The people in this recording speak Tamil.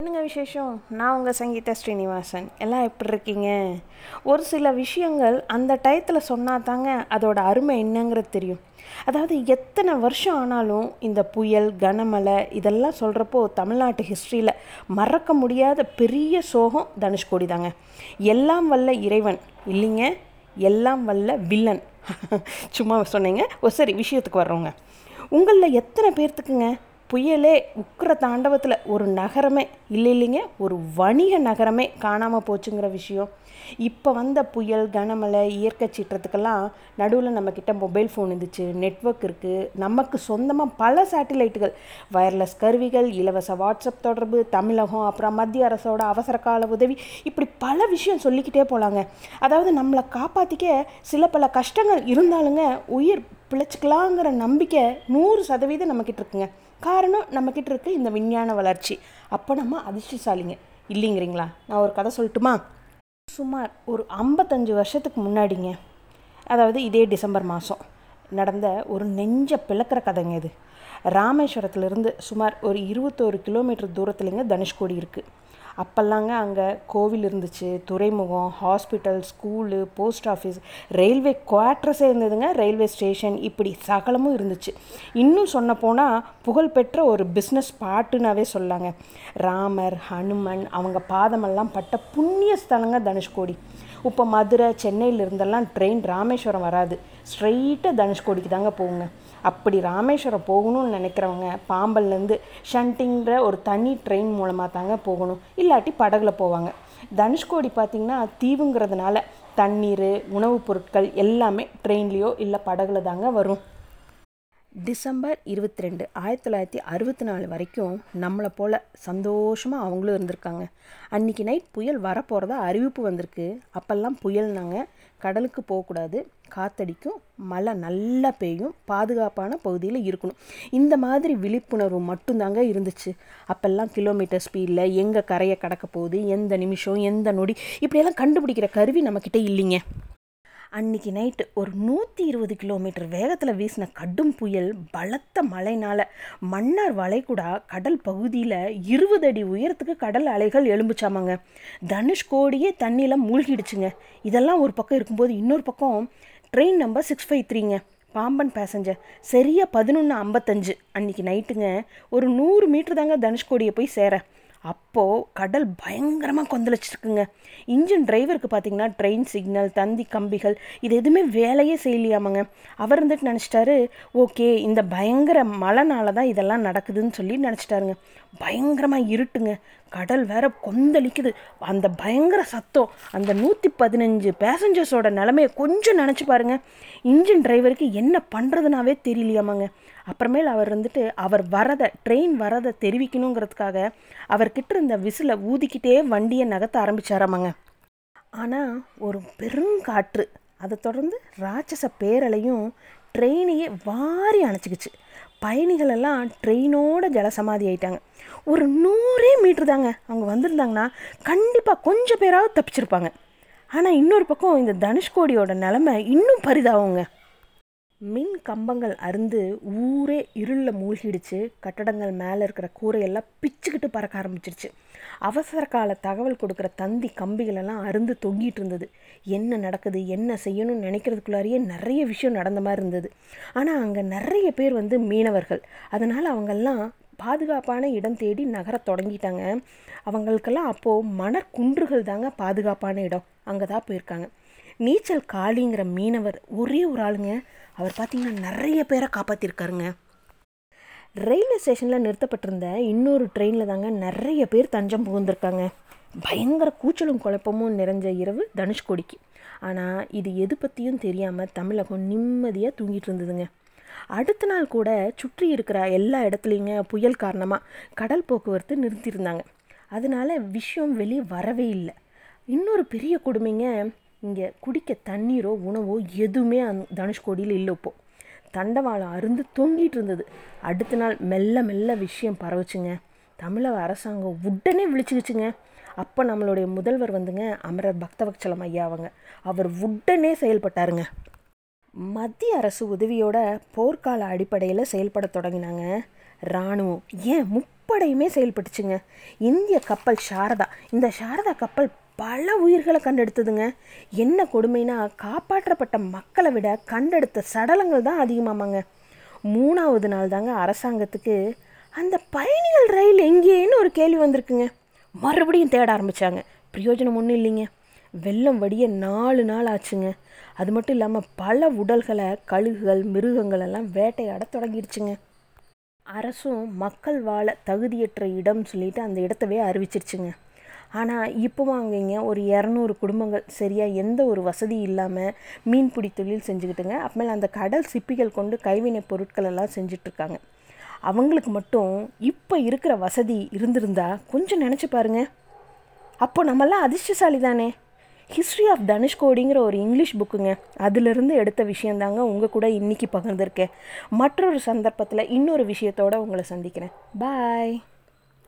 என்னங்க விசேஷம்? நான் உங்கள் சங்கீதா ஸ்ரீனிவாசன். எல்லாம் எப்படி இருக்கீங்க? ஒரு சில விஷயங்கள் அந்த டயத்தில் சொன்னால் தாங்க அதோட அருமை என்னங்கிறது தெரியும். அதாவது எத்தனை வருஷம் ஆனாலும் இந்த புயல் கனமழை இதெல்லாம் சொல்கிறப்போ தமிழ்நாட்டு ஹிஸ்ட்ரியில் மறக்க முடியாத பெரிய சோகம் தனுஷ்கோடி தாங்க. எல்லாம் வல்ல இறைவன். இல்லைங்க எல்லாம் வல்ல வில்லன். சும்மா சொன்னீங்க? ஓ சரி விஷயத்துக்கு வர்றோங்க. உங்களில் எத்தனை பேர்த்துக்குங்க? புயலே உக்கிர தாண்டவத்தில் ஒரு நகரமே. இல்லை இல்லைங்க ஒரு வணிக நகரமே காணாமல் போச்சுங்கிற விஷயம். இப்போ வந்த புயல் கனமழை இயற்கை சீற்றத்துக்கெல்லாம் நடுவில் நம்மக்கிட்ட மொபைல் ஃபோன் இருந்துச்சு நெட்ஒர்க் இருக்குது நமக்கு சொந்தமாக பல சேட்டிலைட்டுகள் வயர்லெஸ் கருவிகள் இலவச வாட்ஸ்அப் தொடர்பு தமிழகம் அப்புறம் மத்திய அரசோட அவசர கால உதவி இப்படி பல விஷயம் சொல்லிக்கிட்டே போகலாங்க அதாவது நம்மளை காப்பாற்றிக்க சில பல கஷ்டங்கள் இருந்தாலுங்க உயிர் பிழைச்சிக்கலாங்கிற நம்பிக்கை நூறு சதவீதம் நம்மக்கிட்ட இருக்குங்க. காரணம் நம்மக்கிட்ட இருக்க இந்த விஞ்ஞான வளர்ச்சி. அப்போ நம்ம அதிர்ஷ்டசாலிங்க. இல்லைங்கிறீங்களா? நான் ஒரு கதை சொல்லட்டுமா? சுமார் ஒரு ஐம்பத்தஞ்சு வருஷத்துக்கு முன்னாடிங்க. அதாவது இதே டிசம்பர் மாதம் நடந்த ஒரு நெஞ்ச பிளக்கிற கதைங்க இது. ராமேஸ்வரத்துலேருந்து சுமார் ஒரு இருபத்தோரு கிலோமீட்டர் தூரத்துலேங்க தனுஷ்கோடி இருக்குது அப்போல்லாங்க அங்கே கோவில் இருந்துச்சு துறைமுகம் hospital school post office railway குவார்ட்டர்ஸே இருந்ததுங்க ரயில்வே ஸ்டேஷன் இப்படி சகலமும் இருந்துச்சு. இன்னும் சொன்ன போனால் புகழ்பெற்ற ஒரு பிஸ்னஸ் பாட்டுனாவே சொல்லாங்க. ராமர் ஹனுமன் அவங்க பாதமெல்லாம் பட்ட புண்ணிய ஸ்தலங்க தனுஷ்கோடி. இப்போ மதுரை சென்னையில் இருந்தெல்லாம் ட்ரெயின் ராமேஸ்வரம் வராது. ஸ்ட்ரெயிட்டாக தனுஷ்கோடிக்கு தாங்க போகுங்க. அப்படி ராமேஸ்வரம் போகணும்னு நினைக்கிறவங்க பாம்பல்லேருந்து ஷண்டிங்கிற ஒரு தனி ட்ரெயின் மூலமாக தாங்க போகணும். இல்லாட்டி படகுல போவாங்க. தனுஷ்கோடி பார்த்திங்கன்னா தீவுங்கிறதுனால தண்ணீர் உணவுப் பொருட்கள் எல்லாமே ட்ரெயின்லேயோ இல்லை படகுல தாங்க வரும். டிசம்பர் இருபத்தி ரெண்டு ஆயிரத்தி தொள்ளாயிரத்தி அறுபத்தி நாலு வரைக்கும் நம்மளை போல் சந்தோஷமாக அவங்களும் இருந்திருக்காங்க. அன்றைக்கி நைட் புயல் வரப்போகிறதா அறிவிப்பு வந்திருக்கு. அப்போல்லாம் புயல்னாங்க. கடலுக்கு போகக்கூடாது. காத்தடிக்கும் மழை நல்லா பெய்யும் பாதுகாப்பான பகுதியில் இருக்கணும். இந்த மாதிரி விழிப்புணர்வு மட்டும்தாங்க இருந்துச்சு. அப்போல்லாம் கிலோமீட்டர் ஸ்பீடில் எங்கே கரையை கடக்க போகுது எந்த நிமிஷம் எந்த நொடி இப்படியெல்லாம் கண்டுபிடிக்கிற கருவி நம்மக்கிட்ட இல்லைங்க. அன்னைக்கு நைட்டு ஒரு நூற்றி இருபது கிலோமீட்டர் வேகத்தில் வீசின கடும் புயல் பலத்த மழைனால் மன்னார் வளைகுடா கடல் பகுதியில் இருபது அடி உயரத்துக்கு கடல் அலைகள் எழும்புச்சாமாங்க. தனுஷ்கோடியே தண்ணியில் மூழ்கிடுச்சுங்க. இதெல்லாம் ஒரு பக்கம் இருக்கும்போது இன்னொரு பக்கம் ட்ரெயின் நம்பர் சிக்ஸ் ஃபைவ் த்ரீங்க. பாம்பன் பேசஞ்சர். சரியாக பதினொன்று ஐம்பத்தஞ்சு. அன்றைக்கி நைட்டுங்க ஒரு நூறு மீட்ரு தாங்க தனுஷ்கோடியை போய் சேர. அப்போது கடல் பயங்கரமாக கொந்தளிச்சிருக்குங்க. இன்ஜின் டிரைவருக்கு பார்த்தீங்கன்னா ட்ரெயின் சிக்னல் தந்தி கம்பிகள் இது எதுவுமே வேலையே செய்யலையாமங்க. அவர் வந்துட்டு நினச்சிட்டாரு ஓகே இந்த பயங்கர மழைனால தான் இதெல்லாம் நடக்குதுன்னு சொல்லி நினச்சிட்டாருங்க. பயங்கரமாக இருட்டுங்க. கடல் வேற கொந்தளிக்குது. அந்த பயங்கர சத்தம் அந்த நூற்றி பதினஞ்சு பேசஞ்சர்ஸோட நிலமையை கொஞ்சம் நினச்சி பாருங்க. இன்ஜின் டிரைவருக்கு என்ன பண்ணுறதுனாவே தெரியலையாமாங்க. அப்புறமேல் அவர் வந்துட்டு அவர் வரதை ட்ரெயின் வரதை தெரிவிக்கணுங்கிறதுக்காக அவர்கிட்ட இருந்த விசிலை ஊதிக்கிட்டே வண்டியை நகர்த்த ஆரம்பிச்சாராமாங்க. ஆனால் ஒரு பெருங்காற்று அதை தொடர்ந்து ராட்சச பேரலையும் ட்ரெயினையே வாரி அணைச்சிக்கிச்சு. பயணிகள் எல்லாம் ட்ரெயினோட ஜலசமாதி ஆயிட்டாங்க. ஒரு நூறே மீட்ரு தாங்க. அவங்க வந்திருந்தாங்கன்னா கண்டிப்பாக கொஞ்சம் பேராவது தப்பிச்சிருப்பாங்க. ஆனால் இன்னொரு பக்கம் இந்த தனுஷ்கோடியோட நிலமை இன்னும் பரிதாகுங்க மின் கம்பங்கள் அருந்து ஊரே இருளில் மூழ்கிடுச்சு. கட்டடங்கள் மேலே இருக்கிற கூரையெல்லாம் பிச்சுக்கிட்டு பறக்க ஆரம்பிச்சிருச்சு. அவசர கால தகவல் கொடுக்குற தந்தி கம்பிகளெல்லாம் அருந்து தொங்கிட்டு இருந்தது. என்ன நடக்குது என்ன செய்யணும்னு நினைக்கிறதுக்குள்ளாரியே நிறைய விஷயம் நடந்த மாதிரி இருந்தது. ஆனால் அங்கே நிறைய பேர் வந்து மீனவர்கள். அதனால் அவங்கெல்லாம் பாதுகாப்பான இடம் தேடி நகர தொடங்கிட்டாங்க. அவங்களுக்கெல்லாம் அப்போது மணற்குன்றுகள் தாங்க பாதுகாப்பான இடம். அங்கே தான் போயிருக்காங்க. நீச்சல் காளிங்கிற மீனவர் ஒரே ஒரு ஆளுங்க. அவர் பார்த்திங்கன்னா நிறைய பேரை காப்பாற்றிருக்காருங்க ரயில்வே ஸ்டேஷனில் நிறுத்தப்பட்டிருந்த இன்னொரு ட்ரெயினில் தாங்க நிறைய பேர் தஞ்சம் புகுந்திருக்காங்க. பயங்கர கூச்சலும் குழப்பமும் நிறைஞ்ச இரவு தனுஷ்கோடிக்கு. ஆனால் இது எது பற்றியும் தெரியாமல் தமிழகம் நிம்மதியாக தூங்கிட்டு இருந்ததுங்க. அடுத்த நாள் கூட சுற்றி இருக்கிற எல்லா இடத்துலையுங்க புயல் காரணமாக கடல் போக்குவரத்து நிறுத்தியிருந்தாங்க. அதனால விஷயம் வெளியே வரவே இல்லை. இன்னொரு பெரிய கொடுமைங்க இங்கே குடிக்க தண்ணீரோ உணவோ எதுவுமே அந் தனுஷ்கோடியில் இல்லை இப்போ. தண்டவாளம் அருந்து தொங்கிட்டு இருந்தது. அடுத்த நாள் மெல்ல மெல்ல விஷயம் பரவுச்சுங்க. தமிழக அரசாங்கம் உடனே விழிச்சுக்கிச்சுங்க. அப்போ நம்மளுடைய முதல்வர் வந்துங்க அமரர் பக்தவச்சலம் ஐயா அவங்க. அவர் உடனே செயல்பட்டாருங்க. மத்திய அரசு உதவியோட போர்க்கால அடிப்படையில் செயல்பட தொடங்கினாங்க. இராணுவம் ஏன் முப்படையுமே செயல்பட்டுச்சுங்க. இந்திய கப்பல் சாரதா. இந்த சாரதா கப்பல் பல உயிர்களை கண்டெடுத்ததுங்க. என்ன கொடுமைனா காப்பாற்றப்பட்ட மக்களை விட கண்டெடுத்த சடலங்கள் தான் அதிகமாமாங்க. மூணாவது நாள் தாங்க அரசாங்கத்துக்கு அந்த பயணிகள் ரயில் எங்கேன்னு ஒரு கேள்வி வந்திருக்குங்க. மறுபடியும் தேட ஆரம்பித்தாங்க பிரயோஜனம் ஒன்றும் இல்லைங்க. வெள்ளம் வடிய நாலு நாள் ஆச்சுங்க. அது மட்டும் இல்லாமல் பல உடல்களை கழுகுகள் மிருகங்கள் எல்லாம் வேட்டையாட தொடங்கிடுச்சுங்க. அரசும் மக்கள் வாழ தகுதியற்ற இடம் சொல்லிட்டு அந்த இடத்தவே அறிவிச்சிருச்சுங்க. ஆனால் இப்போவும் அங்கேங்க ஒரு இரநூறு குடும்பங்கள் சரியாக எந்த ஒரு வசதி இல்லாமல் மீன்பிடி தொழில் செஞ்சுக்கிட்டுங்க. அப்புறமேல அந்த கடல் சிப்பிகள் கொண்டு கைவினை பொருட்கள் எல்லாம் செஞ்சிட்ருக்காங்க. அவங்களுக்கு மட்டும் இப்போ இருக்கிற வசதி இருந்திருந்தா கொஞ்சம் நினச்சி பாருங்க. அப்போ நம்மெல்லாம் அதிர்ஷ்டசாலி தானே ஹிஸ்ட்ரி ஆஃப் தனுஷ்கோடிங்கிற ஒரு இங்கிலீஷ் புக்குங்க அதிலிருந்து எடுத்த விஷயந்தாங்க உங்கள் கூட இன்றைக்கி பகிர்ந்துருக்கேன். மற்றொரு சந்தர்ப்பத்தில் இன்னொரு விஷயத்தோடு உங்களை சந்திக்கிறேன். பாய்